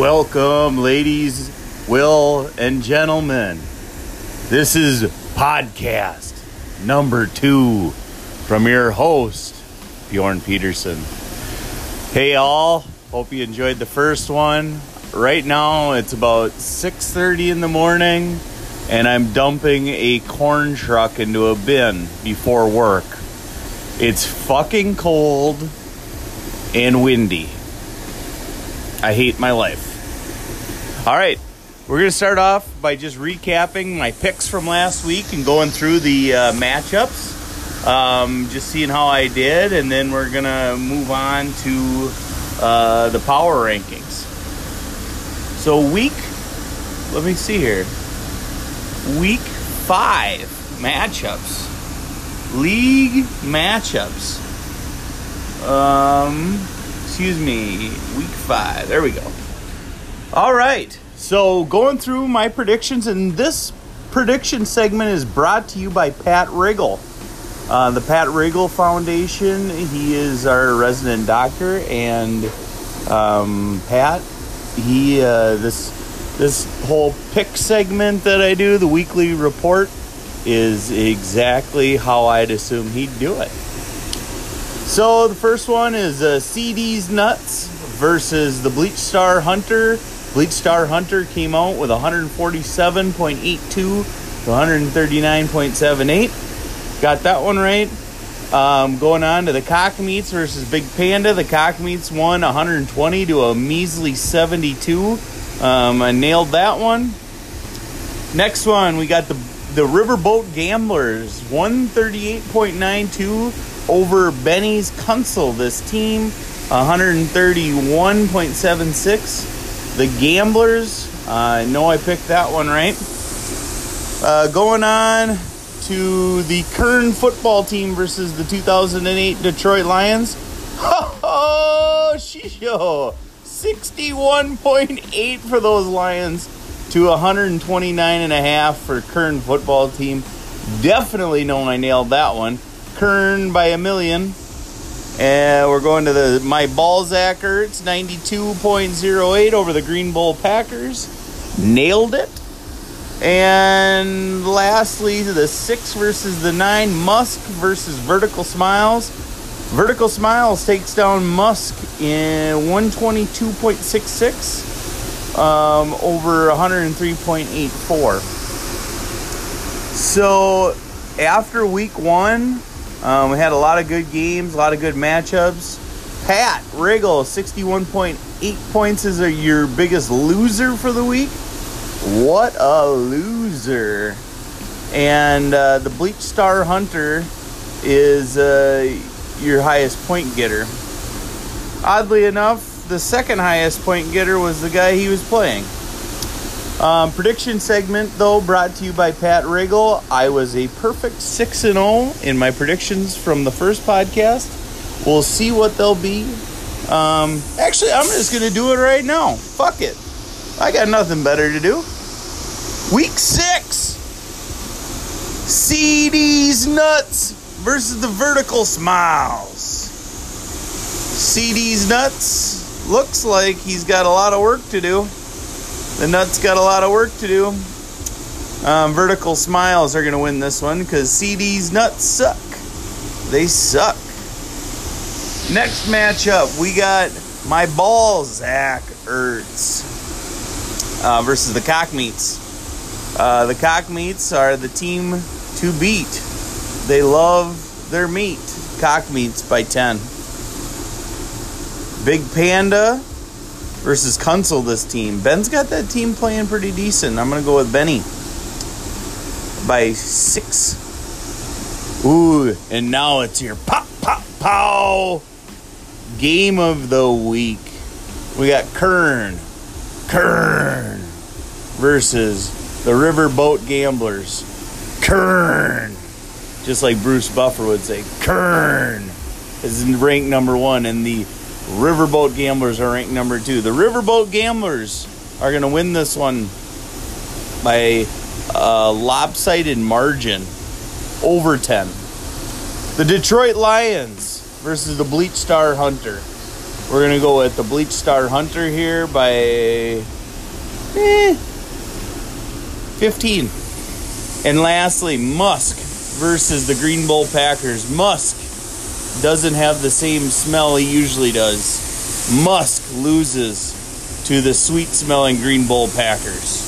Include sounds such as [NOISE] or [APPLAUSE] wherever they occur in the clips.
Welcome, ladies, will, and gentlemen. This is podcast number two from your host, Bjorn Peterson. Hey, all. Hope you enjoyed the first one. Right now, it's about 6:30 in the morning, and I'm dumping a corn truck into a bin before work. It's fucking cold and windy. I hate my life. All right, we're going to start off by just recapping my picks from last week and going through the uh, matchups, um, just seeing how I did, and then we're going to move on to uh, the power rankings. So, week, let me see here. Week five matchups. League matchups. Um, excuse me, week five. There we go. All right. So going through my predictions, and this prediction segment is brought to you by Pat Riggle. Uh, the Pat Riggle Foundation. He is our resident doctor, and um, Pat, he uh, this this whole pick segment that I do, the weekly report, is exactly how I'd assume he'd do it. So the first one is uh, CD's Nuts versus the Bleach Star Hunter. Bleach Star Hunter came out with 147.82 to 139.78. Got that one right. Um, going on to the Cockmeats versus Big Panda. The Cockmeats won 120 to a measly 72. Um, I nailed that one. Next one, we got the the Riverboat Gamblers 138.92 over Benny's Kunsel. This team 131.76. The Gamblers, I know I picked that one right. Uh, going on to the Kern football team versus the 2008 Detroit Lions. Oh, shisho. 61.8 for those Lions to 129 and a half for Kern football team. Definitely know I nailed that one. Kern by a million. And we're going to the my Balzac Ertz 92.08 over the Green Bull Packers. Nailed it. And lastly, the six versus the nine, Musk versus Vertical Smiles. Vertical Smiles takes down Musk in 122.66 um, over 103.84. So after week one, um, we had a lot of good games, a lot of good matchups. Pat Riggle, 61.8 points is your biggest loser for the week. What a loser. And uh, the Bleach Star Hunter is uh, your highest point getter. Oddly enough, the second highest point getter was the guy he was playing. Um, prediction segment, though, brought to you by Pat Riggle. I was a perfect 6 and 0 in my predictions from the first podcast. We'll see what they'll be. Um, actually, I'm just going to do it right now. Fuck it. I got nothing better to do. Week 6 CD's Nuts versus the Vertical Smiles. CD's Nuts looks like he's got a lot of work to do. The Nuts got a lot of work to do. Um, Vertical Smiles are going to win this one because CD's Nuts suck. They suck. Next matchup, we got my ball, Zach Ertz, uh, versus the Cockmeats. Uh, the Cockmeats are the team to beat. They love their meat. Cockmeats by 10. Big Panda versus Kunsel this team. Ben's got that team playing pretty decent. I'm going to go with Benny by six. Ooh, and now it's your pop, pop, pow game of the week. We got Kern, Kern versus the Riverboat Gamblers. Kern, just like Bruce Buffer would say, Kern is ranked number one, and the Riverboat Gamblers are ranked number two. The Riverboat Gamblers are going to win this one by a lopsided margin, over 10. The Detroit Lions versus the Bleach Star Hunter. We're gonna go with the Bleach Star Hunter here by eh, 15. And lastly, Musk versus the Green Bowl Packers. Musk doesn't have the same smell he usually does. Musk loses to the sweet smelling Green Bowl Packers.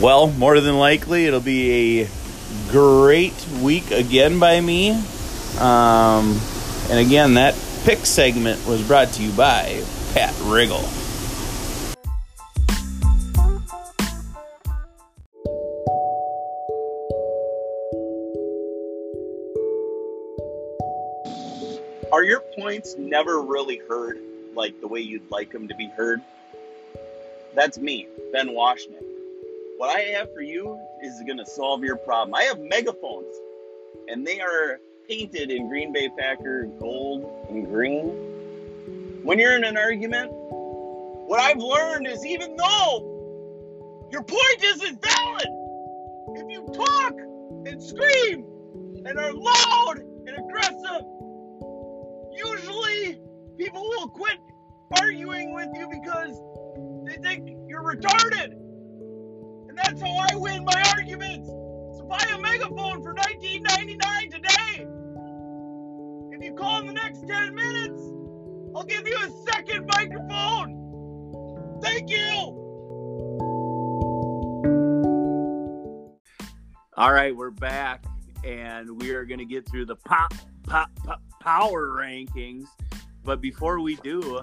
Well, more than likely, it'll be a great week again by me. Um, and again, that pick segment was brought to you by Pat Riggle. Are your points never really heard like the way you'd like them to be heard? That's me, Ben Washnick. What I have for you is going to solve your problem. I have megaphones, and they are painted in Green Bay Packer gold and green. When you're in an argument, what I've learned is even though your point isn't valid, if you talk and scream and are loud and aggressive, people will quit arguing with you because they think you're retarded. And that's how I win my arguments. So buy a megaphone for 19.99 today. If you call in the next 10 minutes, I'll give you a second microphone. Thank you. All right, we're back, and we are going to get through the pop, pop, pop power rankings. But before we do,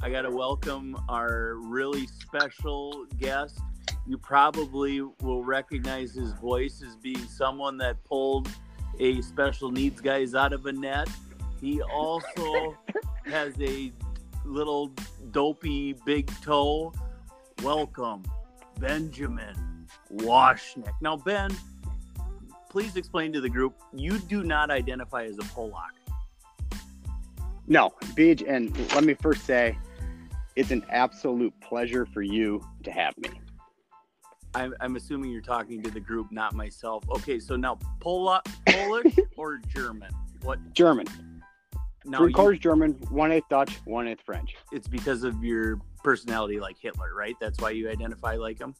I got to welcome our really special guest. You probably will recognize his voice as being someone that pulled a special needs guys out of a net. He also [LAUGHS] has a little dopey big toe. Welcome, Benjamin Washnick. Now, Ben, please explain to the group you do not identify as a Pollock. No, Beach, and let me first say, it's an absolute pleasure for you to have me. I'm, I'm assuming you're talking to the group, not myself. Okay, so now Pola, [LAUGHS] Polish or German? What German? now? Three you- quarters German, one eighth Dutch, one eighth French. it's because of your personality, like Hitler, right? That's why you identify like him.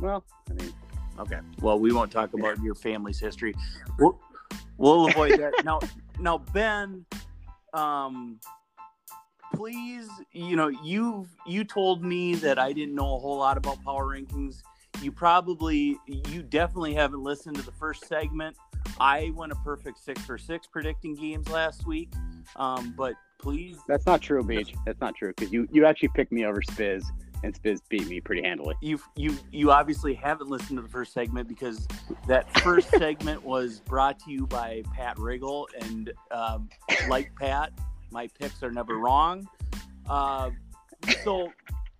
Well, I mean, Okay. Well, we won't talk about your family's history. We'll, we'll avoid that. [LAUGHS] now, now, Ben, um, please, you know, you've you told me that I didn't know a whole lot about power rankings. You probably, you definitely haven't listened to the first segment. I went a perfect six for six predicting games last week. Um, but please, that's not true, Beach. That's not true because you you actually picked me over Spiz, and Spiz beat me pretty handily. you you you obviously haven't listened to the first segment because that first [LAUGHS] segment was brought to you by Pat Riggle, and um, like Pat, my picks are never wrong. Uh, so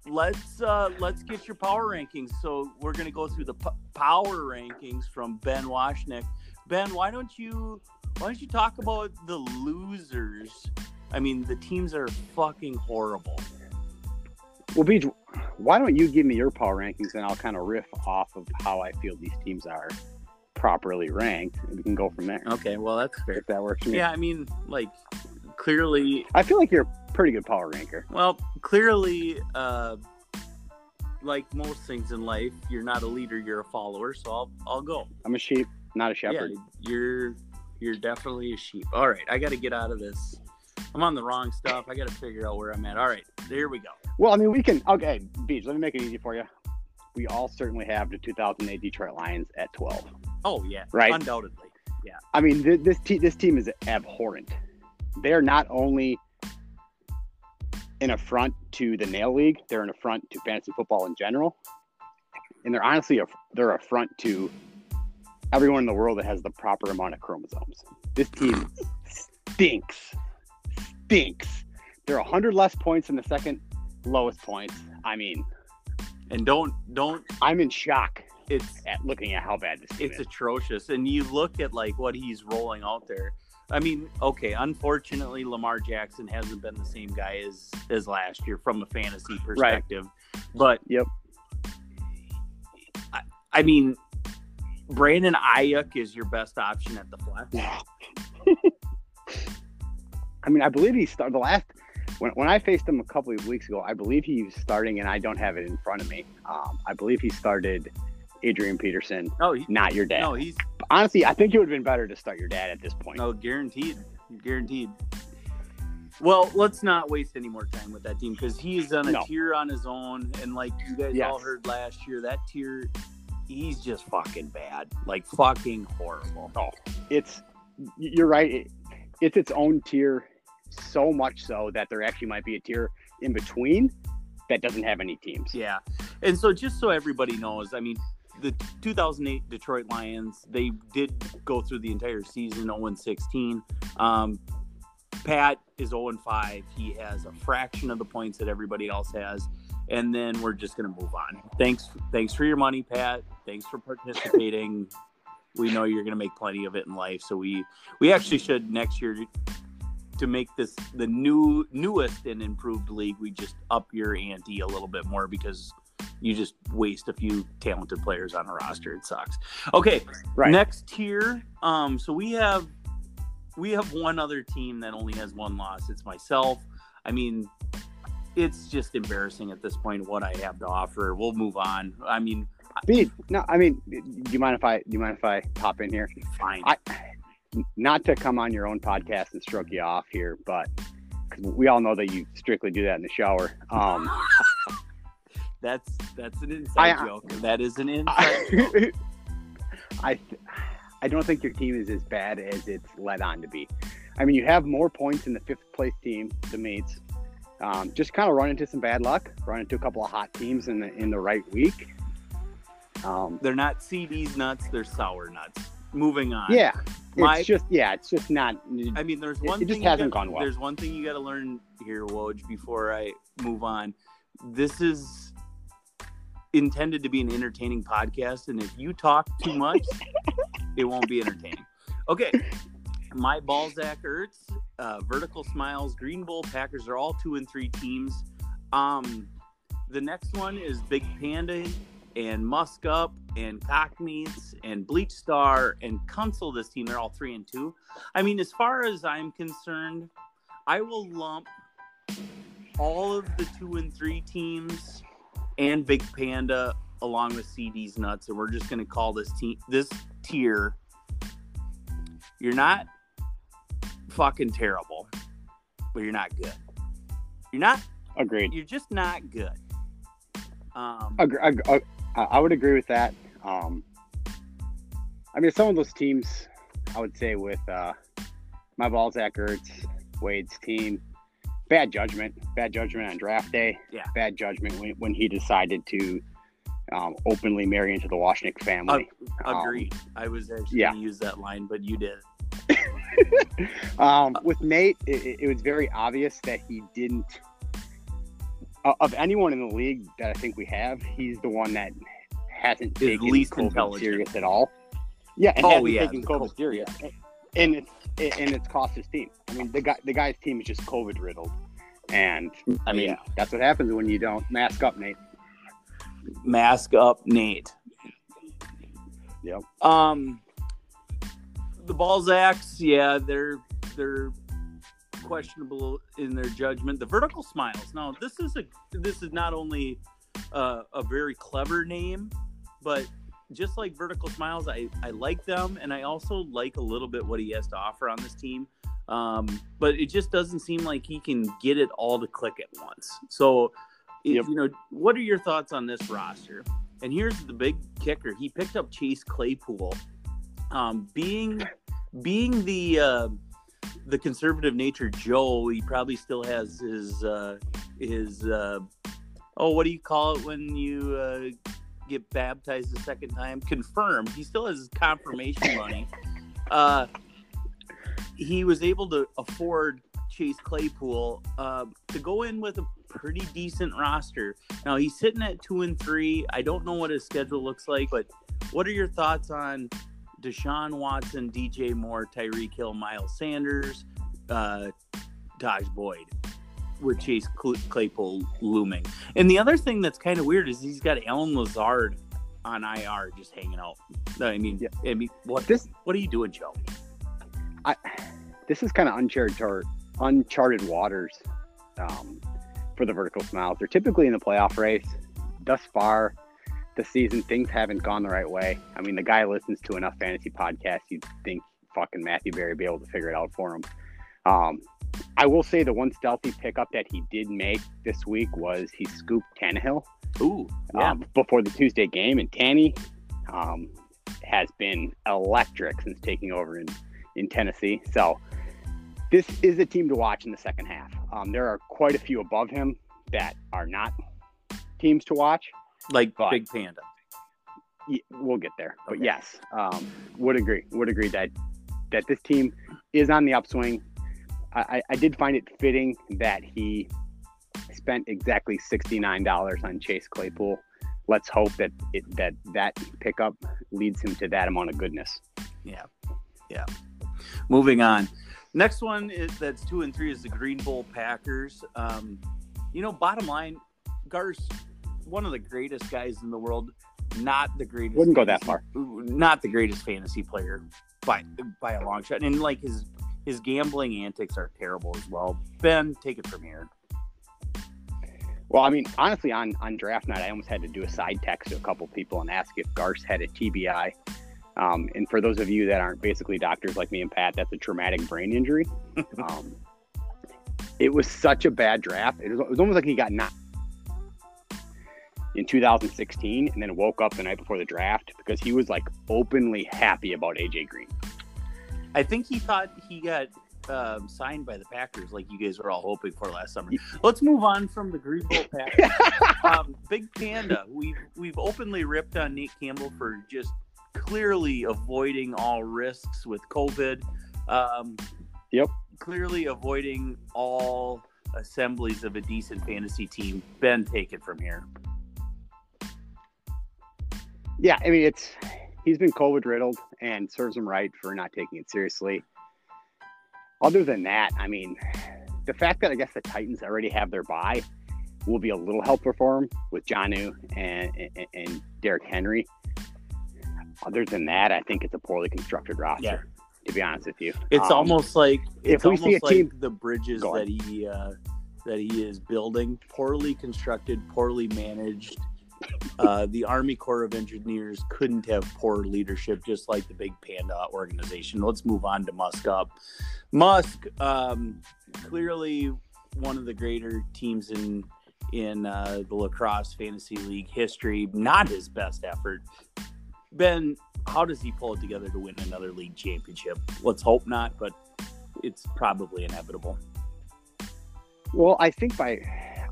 let's uh, let's get your power rankings. So we're gonna go through the p- power rankings from Ben Washnick. Ben, why don't you why don't you talk about the losers? I mean, the teams are fucking horrible. Well, Beach, why don't you give me your power rankings and I'll kind of riff off of how I feel these teams are properly ranked, and we can go from there. Okay, well that's fair. If that works for me. Yeah, I mean, like clearly, I feel like you're a pretty good power ranker. well, clearly, uh, like most things in life, you're not a leader, you're a follower. So I'll I'll go. I'm a sheep, not a shepherd. Yeah, you're you're definitely a sheep. All right, I got to get out of this. I'm on the wrong stuff. I got to figure out where I'm at. All right, there we go. Well, I mean, we can. Okay, Beach, let me make it easy for you. We all certainly have the 2008 Detroit Lions at 12. Oh yeah, Right. undoubtedly. Yeah. I mean, th- this te- this team is abhorrent. They're not only an affront to the Nail League, they're an affront to fantasy football in general, and they're honestly a, they're a affront to everyone in the world that has the proper amount of chromosomes. This team [LAUGHS] stinks, stinks. They're 100 less points than the second lowest points. I mean, And don't don't. I'm in shock It's at looking at how bad this it's is. atrocious. And you look at like what he's rolling out there. I mean, okay, unfortunately, Lamar Jackson hasn't been the same guy as as last year from a fantasy perspective. right. But Yep. I, I mean, Brandon Aiyuk is your best option at the flex. [LAUGHS] I mean, I believe he started the last when, when I faced him a couple of weeks ago. I believe he was starting, and I don't have it in front of me. Um, I believe he started Adrian Peterson, No, he, not your dad. no, he's Honestly, I think it would have been better to start your dad at this point. no guaranteed, guaranteed. Well, let's not waste any more time with that team because he's on a No. tier on his own, and like you guys Yes. all heard last year, that tier, he's just fucking bad, like fucking horrible. Oh, it's you're right. It, it's its own tier, so much so that there actually might be a tier in between that doesn't have any teams. Yeah. And so just so everybody knows, I mean, the 2008 Detroit Lions, they did go through the entire season 0 16. Um, Pat is 0 5. He has a fraction of the points that everybody else has. And then we're just going to move on. Thanks, thanks for your money, Pat. Thanks for participating. [LAUGHS] we know you're going to make plenty of it in life. So we we actually should next year to make this the new newest and improved league. We just up your ante a little bit more because you just waste a few talented players on a roster. It sucks. Okay, Right. Next tier. Um, so we have we have one other team that only has one loss. It's myself. I mean, it's just embarrassing at this point what I have to offer. We'll move on. I mean. No, I mean, do you mind if I do you mind if I pop in here? fine. I not to come on your own podcast and stroke you off here, but we all know that you strictly do that in the shower. Um, [LAUGHS] that's that's an inside I- joke. That is an inside. [LAUGHS] I, I I don't think your team is as bad as it's led on to be. I mean, you have more points in the fifth place team, the mates. Um, just kind of run into some bad luck, run into a couple of hot teams in the in the right week. Um, They're not CDs nuts. They're sour nuts. Moving on. yeah, My- it's just yeah, it's just not. I mean, there's It- one. it just thing hasn't got- gone well. There's one thing you got to learn here, Woj, before I move on. This is intended to be an entertaining podcast, and if you talk too much, it won't be entertaining. Okay, my Balzac Ertz, uh, Vertical Smiles, Green Bull Packers are all two and three teams. Um, the next one is Big Panda and Musk Up and Cockneys and Bleach Star and Council. This team, they're all three and two. I mean, as far as I'm concerned, I will lump all of the two and three teams and Big Panda along with CD's nuts, and we're just going to call this team this tier. You're not fucking terrible, but you're not good. You're not. agreed. You're just not good. Um, Agre- ag- ag- I I would agree with that. Um, I mean, some of those teams, I would say with uh, my Balzac Ertz, Wade's team, bad judgment, bad judgment on draft day. Yeah. Bad judgment when, when he decided to um, openly marry into the Washington family. Um, Agreed. I was actually yeah. going to use that line, but you did. Um, with Nate, it, it- was very obvious that he didn't. Of anyone in the league that I think we have, he's the one that hasn't Is taken least COVID serious at all. Yeah, and Oh, hasn't yeah, taken COVID COVID, serious, and it's and it's cost his team. I mean, the guy the guy's team is just COVID riddled, and I mean Yeah. that's what happens when you don't mask up, Nate. Mask up, Nate. Yep. Um, the Balzacs, yeah, they're they're questionable in their judgment. The vertical smiles. Now, this is a this is not only uh, a very clever name, but just like vertical smiles, I I like them, and I also like a little bit what he has to offer on this team. Um, but it just doesn't seem like he can get it all to click at once. So, Yep. you know, what are your thoughts on this roster? And here's the big kicker: he picked up Chase Claypool, um, being being the uh, the conservative nature Joe. He probably still has his uh, his uh, oh, what do you call it when you uh, get baptized the second time? Confirmed. He still has his confirmation money. Uh, he was able to afford Chase Claypool uh, to go in with a pretty decent roster. Now he's sitting at two and three. I don't know what his schedule looks like, but what are your thoughts on Deshaun Watson, DJ Moore, Tyreek Hill, Miles Sanders, uh, Taj Boyd, with Chase Claypool looming? And the other thing that's kind of weird is he's got Allen Lazard on IR just hanging out. I mean, Yeah. I mean, what This what are you doing, Joe? this is kind of uncharted uncharted waters um, for the vertical smiles. They're typically in the playoff race. Thus far, the season things haven't gone the right way. I mean, the guy listens to enough fantasy podcasts. You'd think fucking Matthew Berry be able to figure it out for him. Um, I will say the one stealthy pickup that he did make this week was he scooped Tannehill Ooh, yeah. um, before the Tuesday game, and Tanny um, has been electric since taking over in, in Tennessee. So this is a team to watch in the second half. Um, there are quite a few above him that are not teams to watch. Like but- Big Panda. We'll get there, but yes, um, would agree. Would agree that that this team is on the upswing. I, I- I did find it fitting that he spent exactly sixty nine dollars on Chase Claypool. Let's hope that it, that that pickup leads him to that amount of goodness. Yeah, yeah. Moving on. Next one is that's two and three is the Green Bowl Packers. Um, you know, bottom line, Gar's one of the greatest guys in the world. Not the greatest. Wouldn't go that far. Not the greatest fantasy player by by a long shot. And like his his gambling antics are terrible as well. Ben, take it from here. Well, I mean, honestly, on on draft night, I almost had to do a side text to a couple people and ask if Garce had a TBI. Um, and for those of you that aren't basically doctors like me and Pat, that's a traumatic brain injury. [LAUGHS] um, it was such a bad draft. It was, it was almost like he got knocked in 2016 and then woke up the night before the draft because he was like openly happy about AJ Green. I think he thought he got um, signed by the Packers, like you guys were all hoping for last summer. Let's move on from the Green Bowl [LAUGHS] Packers. um, Big Panda, we've we've openly ripped on Nate Campbell for just clearly avoiding all risks with COVID. Um, Yep. Clearly avoiding all assemblies of a decent fantasy team. Ben, take it from here. Yeah, I mean it's he's been COVID riddled and serves him right for not taking it seriously. Other than that, I mean, the fact that I guess the Titans already have their bye will be a little helpful for him with Jonnu and, and and Derrick Henry. Other than that, I think it's a poorly constructed roster. Yeah. To be honest with you, It's Um, almost like if it's we see a like team- the bridges that he uh, that he is building, poorly constructed, poorly managed. Uh, the Army Corps of Engineers couldn't have poor leadership, just like the Big Panda organization. Let's move on to Musk up. Musk, um, clearly one of the greater teams in in uh, the lacrosse fantasy league history. Not his best effort. Ben, how does he pull it together to win another league championship? Let's hope not, but it's probably inevitable. Well, I think by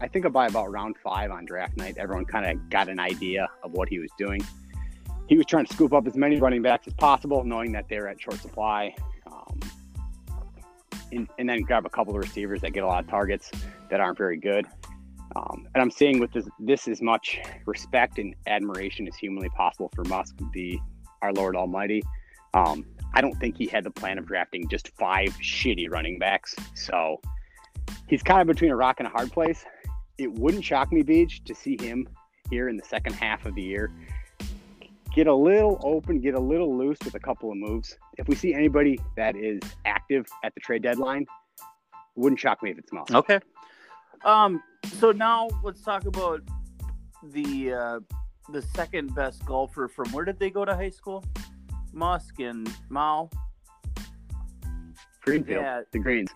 I think by about round five on draft night, everyone kind of got an idea of what he was doing. He was trying to scoop up as many running backs as possible, knowing that they're at short supply, um, and, and then grab a couple of receivers that get a lot of targets that aren't very good. Um, and I'm saying with this, this as much respect and admiration as humanly possible for Musk, the our Lord Almighty. Um, I don't think he had the plan of drafting just five shitty running backs. So he's kind of between a rock and a hard place. It wouldn't shock me, Beach, to see him here in the second half of the year get a little open, get a little loose with a couple of moves. If we see anybody that is active at the trade deadline, wouldn't shock me if it's Musk. Okay. Um. So now let's talk about the uh, the second best golfer from where did they go to high school? Musk and Mao. Greenfield, Yeah. the Greens.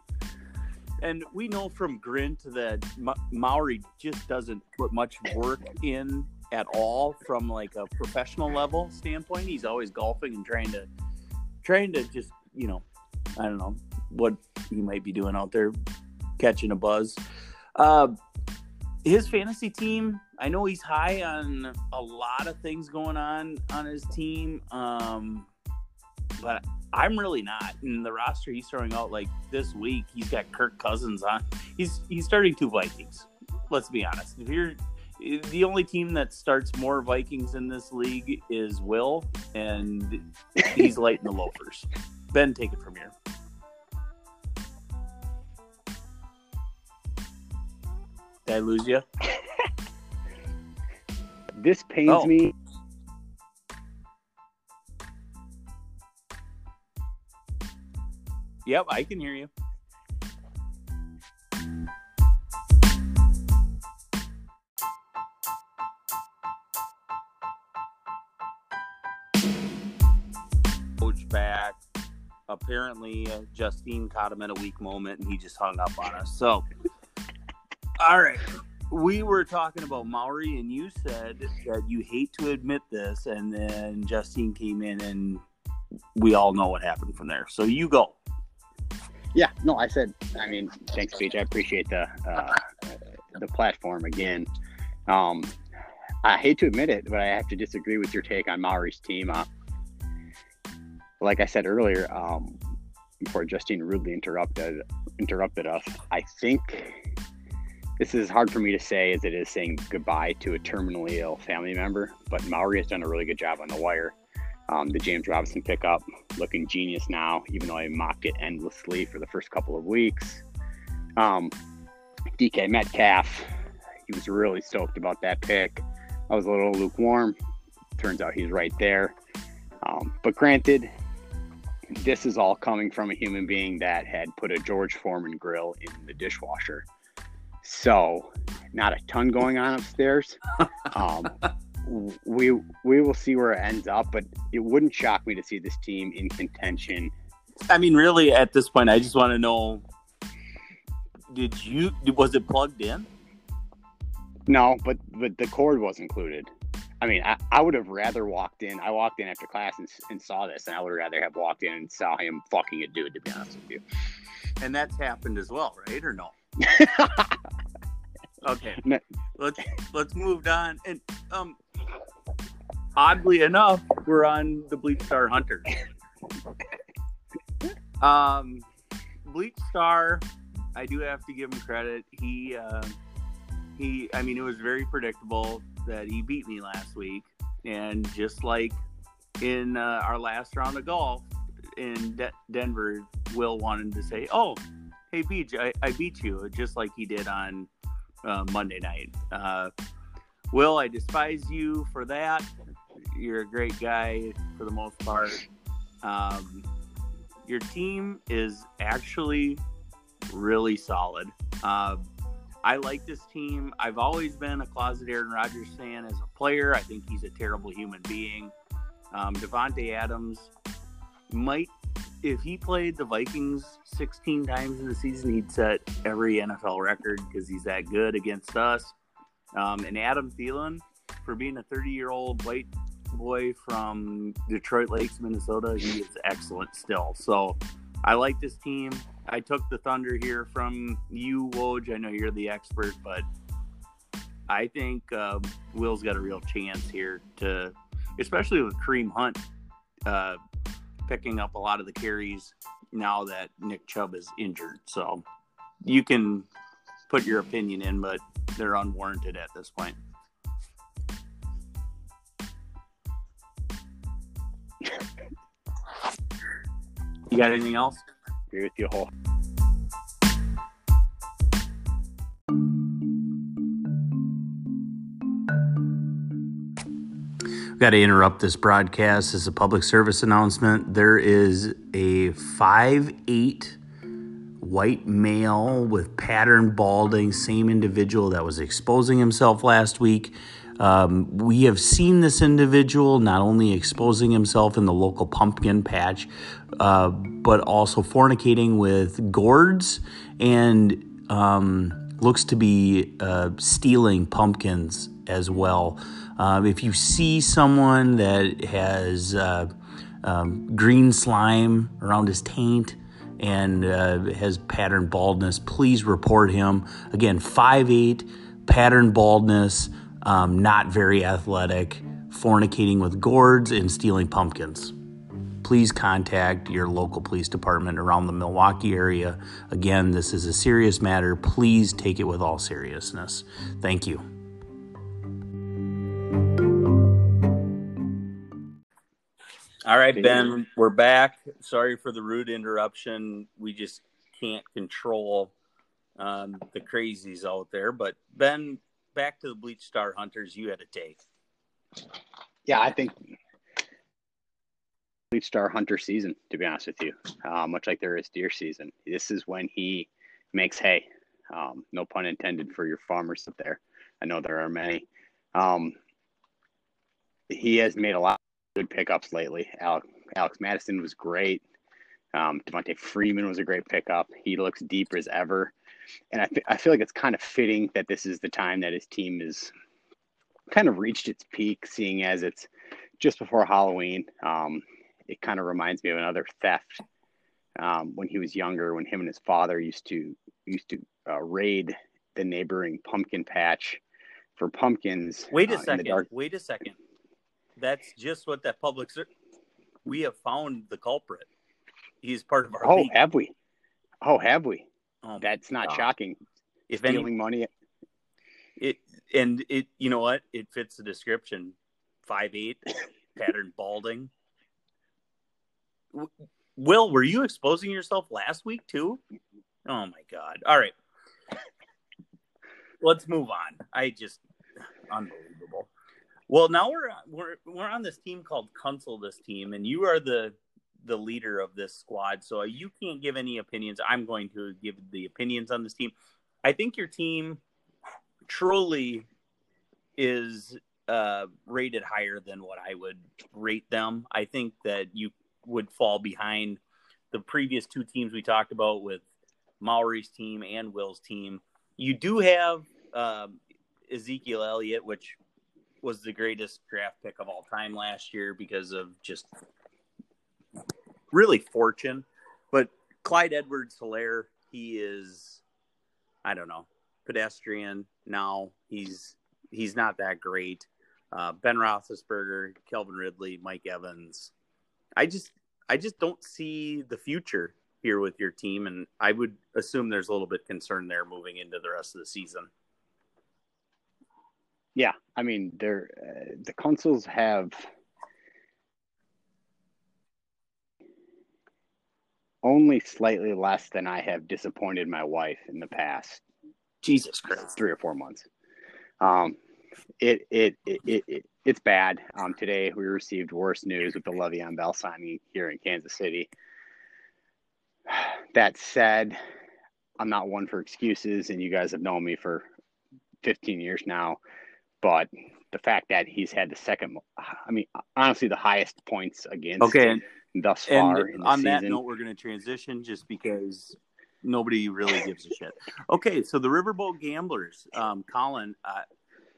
And we know from Grint that Ma- Maury just doesn't put much work in at all from like a professional level standpoint. He's always golfing and trying to trying to just, you know, I don't know what he might be doing out there catching a buzz. Uh his fantasy team, I know he's high on a lot of things going on on his team. Um but I'm really not. In the roster he's throwing out like this week, he's got Kirk Cousins on. He's he's starting two Vikings. Let's be honest. If you're the only team that starts more Vikings in this league is Will, and he's [LAUGHS] lighting the loafers. Ben, take it from here. Did I lose you? [LAUGHS] This pains Oh. me. Yep, I can hear you. Coach back. Apparently, uh, Justine caught him in a weak moment and he just hung up on us. So, all right. We were talking about Maury, and you said that you hate to admit this, and then Justine came in, and we all know what happened from there. So you go. Yeah, no, I said. I mean, thanks, Paige. I appreciate the uh, the platform again. Um, I hate to admit it, but I have to disagree with your take on Maury's team. Uh, like I said earlier, um, before Justine rudely interrupted interrupted us, I think this is hard for me to say as it is saying goodbye to a terminally ill family member. But Maury has done a really good job on the wire. Um, the James Robinson pickup looking genius now, even though I mocked it endlessly for the first couple of weeks. Um, DK Metcalf, he was really stoked about that pick. I was a little lukewarm. Turns out he's right there. Um, but granted, this is all coming from a human being that had put a George Foreman grill in the dishwasher. So, not a ton going on upstairs. [LAUGHS] We we will see where it ends up, but it wouldn't shock me to see this team in contention. I mean, really, at this point, I just want to know: Did you was it plugged in? No, but but the cord was included. I mean, I, I would have rather walked in. I walked in after class and, and saw this, and I would rather have walked in and saw him fucking a dude. To be honest with you, and that's happened as well, right? Or no? [LAUGHS] okay, let's let's move on. And um, oddly enough, we're on the Bleach Star Hunters. um, Bleach Star, I do have to give him credit. He uh, he, I mean, it was very predictable that he beat me last week, and just like in uh, our last round of golf in De- Denver, Will wanted to say, "Oh, hey Beach, I, I beat you," just like he did on uh, Monday night. Uh, Will, I despise you for that. You're a great guy for the most part. Um, your team is actually really solid. Uh, I like this team. I've always been a closet Aaron Rodgers fan as a player. I think he's a terrible human being. Um, Davante Adams might, if he played the Vikings 16 times in the season, he'd set every NFL record because he's that good against us. Um, and Adam Thielen, for being a 30 year old white boy from Detroit Lakes, Minnesota, he is excellent still. So I like this team. I took the thunder here from you, Woj. I know you're the expert, but I think uh, Will's got a real chance here to, especially with Kareem Hunt uh, picking up a lot of the carries now that Nick Chubb is injured. So you can put your opinion in, but they're unwarranted at this point. [LAUGHS] You got anything else? Agree with you whole. Got to interrupt this broadcast as a public service announcement. There is a five eight white male with pattern balding, same individual that was exposing himself last week. Um, we have seen this individual not only exposing himself in the local pumpkin patch, uh, but also fornicating with gourds and um, looks to be uh, stealing pumpkins as well. Uh, if you see someone that has uh, um, green slime around his taint and uh, has pattern baldness, please report him. Again, 5'8, pattern baldness, um, not very athletic, fornicating with gourds, and stealing pumpkins. Please contact your local police department around the Milwaukee area. Again, this is a serious matter. Please take it with all seriousness. Thank you. All right, Ben, we're back. Sorry for the rude interruption. We just can't control um, the crazies out there. But Ben, back to the Bleach Star Hunters. You had a take. Yeah, I think Bleach Star Hunter season. To be honest with you, uh, much like there is deer season, this is when he makes hay. Um, no pun intended for your farmers up there. I know there are many. Um, he has made a lot good pickups lately. Alex, Alex Mattison was great. Um, Devonta Freeman was a great pickup. He looks deeper as ever. And I, th- I feel like it's kind of fitting that this is the time that his team is kind of reached its peak, seeing as it's just before Halloween. Um, it kind of reminds me of another theft um, when he was younger, when him and his father used to used to uh, raid the neighboring pumpkin patch for pumpkins. Wait a uh, second. Wait a second. That's just what that public. Ser- we have found the culprit. He's part of our Oh, league. have we? Oh, have we? Oh That's not God. shocking. If any, Stealing money. it and it. You know what? It fits the description. Five eight, [LAUGHS] pattern balding. Will, were you exposing yourself last week too? Oh my God! All right, [LAUGHS] let's move on. I just unbelievable. Well, now we're we're we're on this team called Council. This team, and you are the the leader of this squad, so you can't give any opinions. I'm going to give the opinions on this team. I think your team truly is uh, rated higher than what I would rate them. I think that you would fall behind the previous two teams we talked about with Maury's team and Will's team. You do have um, Ezekiel Elliott, which was the greatest draft pick of all time last year because of just really fortune. But Clyde Edwards Helaire, he is, I don't know, pedestrian now. He's he's not that great. Uh, ben Roethlisberger, Calvin Ridley, Mike Evans. I just I just don't see the future here with your team, and I would assume there's a little bit concern there moving into the rest of the season. Yeah, I mean, they're uh, the consoles have only slightly less than I have disappointed my wife in the past Jesus Christ! three or four months. Um, it it it, it, it it's bad. Um, today we received worse news with the Le'Veon Bell signing here in Kansas City. [SIGHS] That said, I'm not one for excuses, and you guys have known me for 15 years now. But the fact that he's had the second, I mean, honestly, the highest points against Okay, thus far in and on season. that note, we're going to transition just because nobody really gives a shit. Okay, so the Riverboat Gamblers, um, Colin, uh,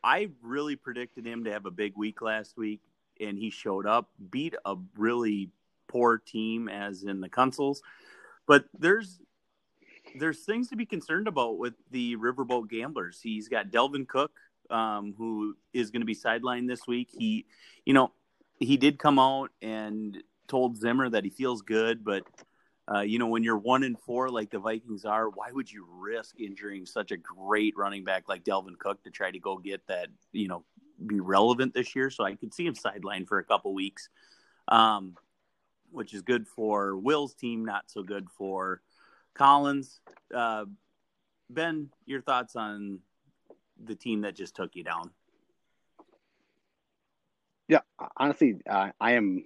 I really predicted him to have a big week last week, and he showed up, beat a really poor team, as in the Consuls. But there's there's things to be concerned about with the Riverboat Gamblers. He's got Dalvin Cook, um, who is going to be sidelined this week. He, you know, he did come out and told Zimmer that he feels good, but uh, you know, when you're one and four like the Vikings are, why would you risk injuring such a great running back like Dalvin Cook to try to go get that, you know, be relevant this year? So I could see him sidelined for a couple weeks, um, which is good for Will's team, not so good for Collins. Uh, ben, your thoughts on the team that just took you down? Yeah, honestly, uh, I am.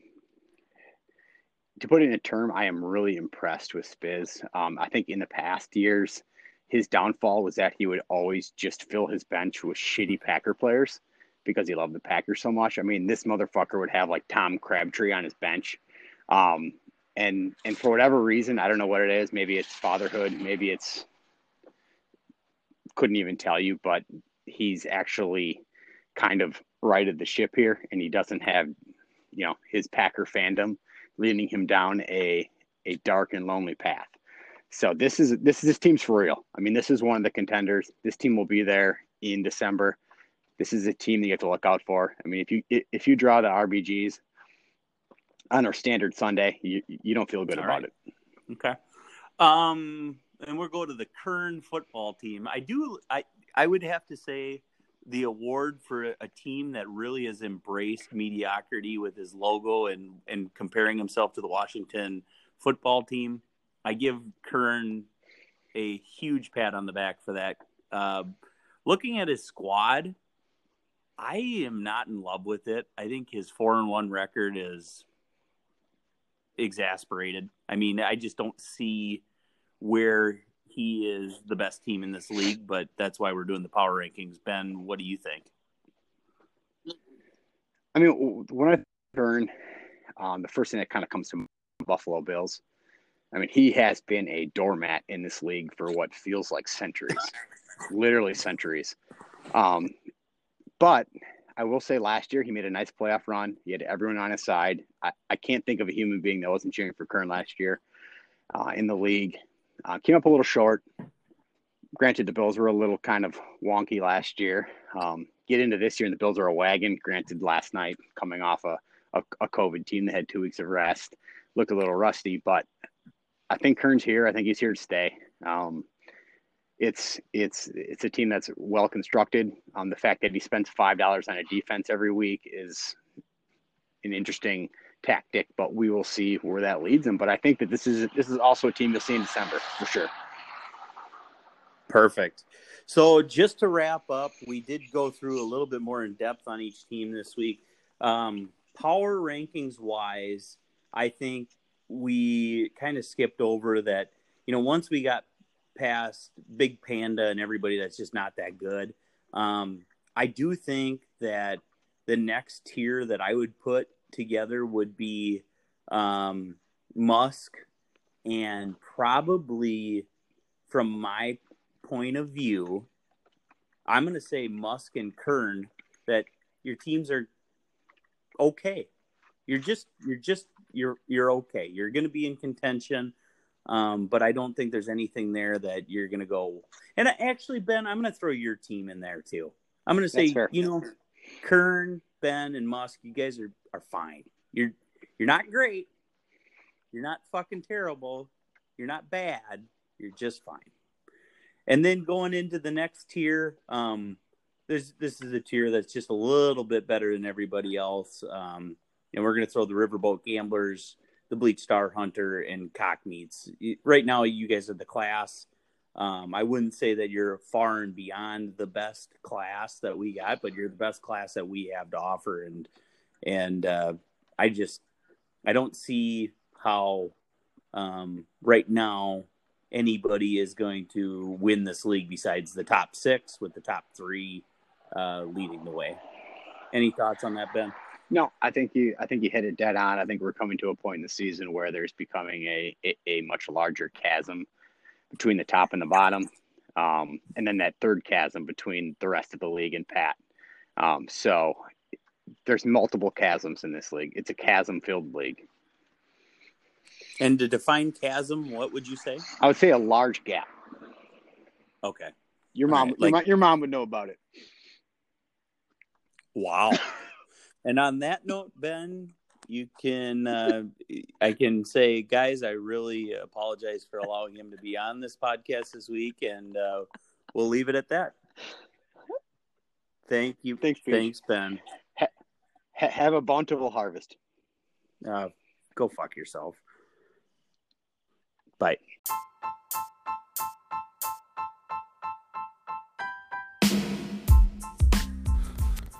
To put it in a term, I am really impressed with Spiz. Um, I think in the past years, his downfall was that he would always just fill his bench with shitty Packer players because he loved the Packers so much. I mean, this motherfucker would have like Tom Crabtree on his bench, um, and and for whatever reason, I don't know what it is. Maybe it's fatherhood. Maybe it's couldn't even tell you, but he's actually kind of righted the ship here, and he doesn't have, you know, his Packer fandom leading him down a a dark and lonely path. So this is this is this team's for real. I mean, this is one of the contenders. This team will be there in December. This is a team that you have to look out for. I mean, if you if you draw the RBGs on our standard Sunday, you you don't feel good All about right. it. Okay. Um, and we'll go to the Kern football team. I do. I I would have to say the award for a team that really has embraced mediocrity with his logo and and comparing himself to the Washington football team. I give Kern a huge pat on the back for that. Uh, looking at his squad, I am not in love with it. I think his four and one record is exasperated. I mean, I just don't see where he is the best team in this league, but that's why we're doing the power rankings. Ben, what do you think? I mean, when I turn, um, the first thing that kind of comes to mind, Buffalo Bills. I mean, he has been a doormat in this league for what feels like centuries, [LAUGHS] literally centuries. Um, but I will say last year he made a nice playoff run. He had everyone on his side. I, I can't think of a human being that wasn't cheering for Kern last year uh, in the league. Uh, came up a little short. Granted, the Bills were a little kind of wonky last year. Um, get into this year, and the Bills are a wagon. Granted, last night coming off a, a, a COVID team that had two weeks of rest, looked a little rusty, but I think Kern's here. I think he's here to stay. Um, it's it's it's a team that's well constructed. Um, the fact that he spends five dollars on a defense every week is an interesting tactic, but we will see where that leads him. But I think that this is this is also a team you'll see in December for sure. Perfect. So just to wrap up, we did go through a little bit more in depth on each team this week. Um, power rankings wise, I think we kind of skipped over that. You know, once we got past Big Panda and everybody that's just not that good, um, I do think that the next tier that I would put together would be um, Musk and probably from my point of view, I'm going to say Musk and Kern that your teams are okay. You're just you're just you're you're okay. You're going to be in contention, um, but I don't think there's anything there that you're going to go. And actually, Ben, I'm going to throw your team in there too. I'm going to say, you know, Kern, Ben, and Musk. You guys are are fine. You're you're not great. You're not fucking terrible. You're not bad. You're just fine. And then going into the next tier, um, this this is a tier that's just a little bit better than everybody else. Um, and we're to throw the Riverboat Gamblers, the Bleach Star Hunter, and Cock Meats. Right now, you guys are the class. Um, I wouldn't say that you're far and beyond the best class that we got, but you're the best class that we have to offer. And and uh, I just I don't see how um, right now anybody is going to win this league besides the top six, with the top three uh, leading the way. Any thoughts on that, Ben? No, I think you I think you hit it dead on. I think we're coming to a point in the season where there's becoming a a, a much larger chasm between the top and the bottom, um, and then that third chasm between the rest of the league and Pat. Um, so there's multiple chasms in this league. It's a chasm filled league. And to define chasm, what would you say? I would say a large gap. Okay. Your mom, right, like, your, mom your mom would know about it. Wow. [LAUGHS] And on that note, Ben, you can uh, I can say, guys, I really apologize for allowing him to be on this podcast this week, and uh, we'll leave it at that. Thank you. Thanks, Thanks Ben. Ha- have a bountiful harvest. Uh, go fuck yourself. Bye.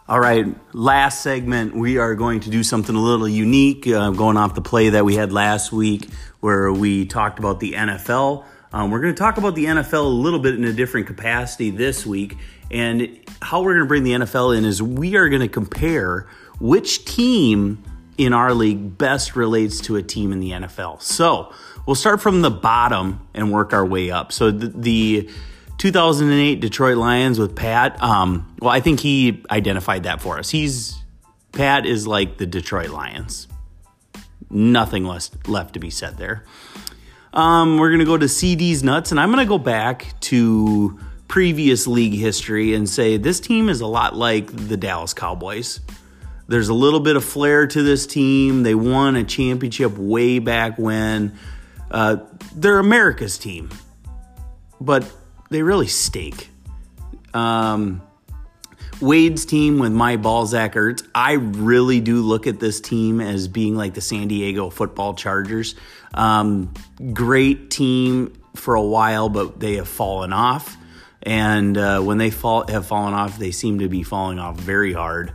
All right, last segment, we are going to do something a little unique, uh, going off the play that we had last week where we talked about the NFL. Um, we're going to talk about the NFL a little bit in a different capacity this week. And how we're going to bring the NFL in is we are going to compare which team in our league best relates to a team in the NFL. So we'll start from the bottom and work our way up. So the, the 2008 Detroit Lions with Pat. Um, well, I think he identified that for us. He's Pat is like the Detroit Lions. Nothing less left to be said there. Um, we're gonna go to CD's nuts, and I'm gonna go back to previous league history and say this team is a lot like the Dallas Cowboys. There's a little bit of flair to this team. They won a championship way back when. Uh, they're America's team, but they really stink. Um, Wade's team with my ball, Zach Ertz, I really do look at this team as being like the San Diego football Chargers. Um, great team for a while, but they have fallen off. And uh, when they fall, have fallen off, they seem to be falling off very hard.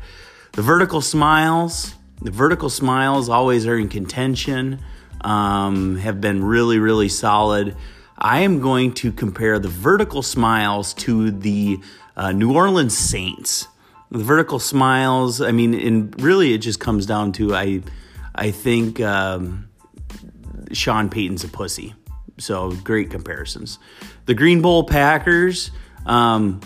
The vertical smiles, the vertical smiles always are in contention, um, have been really, really solid. I am going to compare the vertical smiles to the uh, New Orleans Saints. The vertical smiles, I mean, and really it just comes down to I, I think um, Sean Payton's a pussy. So great comparisons. The Green Bowl Packers, um,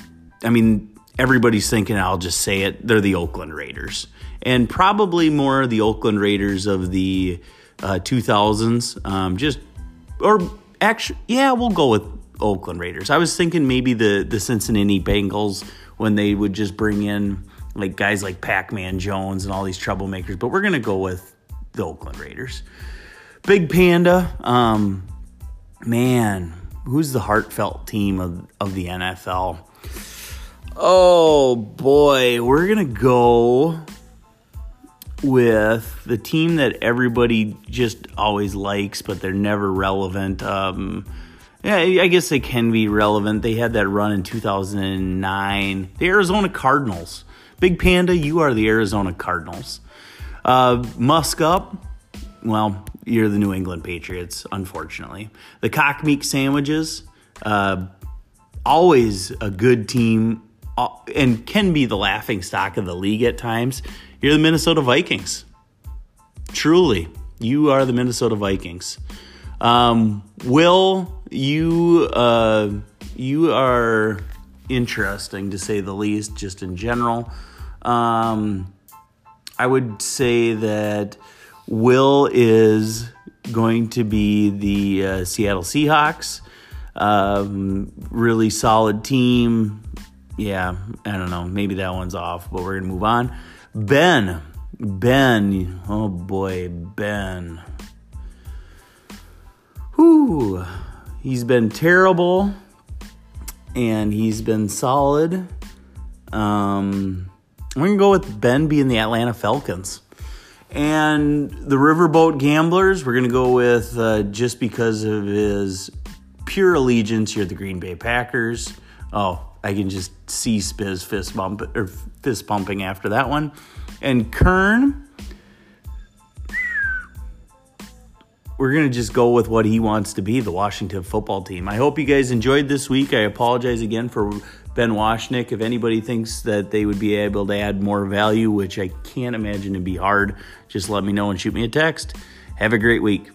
I mean, everybody's thinking, I'll just say it, they're the Oakland Raiders. And probably more the Oakland Raiders of the uh, 2000s. Um, just, or actually, yeah, we'll go with Oakland Raiders. I was thinking maybe the, the Cincinnati Bengals when they would just bring in like guys like Pac Man Jones and all these troublemakers, but we're going to go with the Oakland Raiders. Big Panda, um, man, who's the heartfelt team of, of the NFL? Oh boy, we're gonna go with the team that everybody just always likes, but they're never relevant. Um, yeah, I guess they can be relevant. They had that run in 2009. The Arizona Cardinals. Big Panda, you are the Arizona Cardinals. Uh, Musk up. Well, you're the New England Patriots, unfortunately. The cock meat sandwiches, uh, always a good team and can be the laughing stock of the league at times. You're the Minnesota Vikings. Truly, you are the Minnesota Vikings. Um, Will, you uh, you are interesting to say the least, just in general. Um, I would say that Will is going to be the uh, Seattle Seahawks. Um, really solid team. Yeah, I don't know. Maybe that one's off, but we're going to move on. Ben. Ben. Oh boy, Ben. Whew. He's been terrible and he's been solid. Um, we're going to go with Ben being the Atlanta Falcons. And the Riverboat Gamblers, we're going to go with uh, just because of his pure allegiance, you're the Green Bay Packers. Oh, I can just see Spiz fist bump or fist pumping after that one. And Kern, we're going to just go with what he wants to be the Washington football team. I hope you guys enjoyed this week. I apologize again for Ben Washnick. If anybody thinks that they would be able to add more value, which I can't imagine to be hard, just let me know and shoot me a text. Have a great week.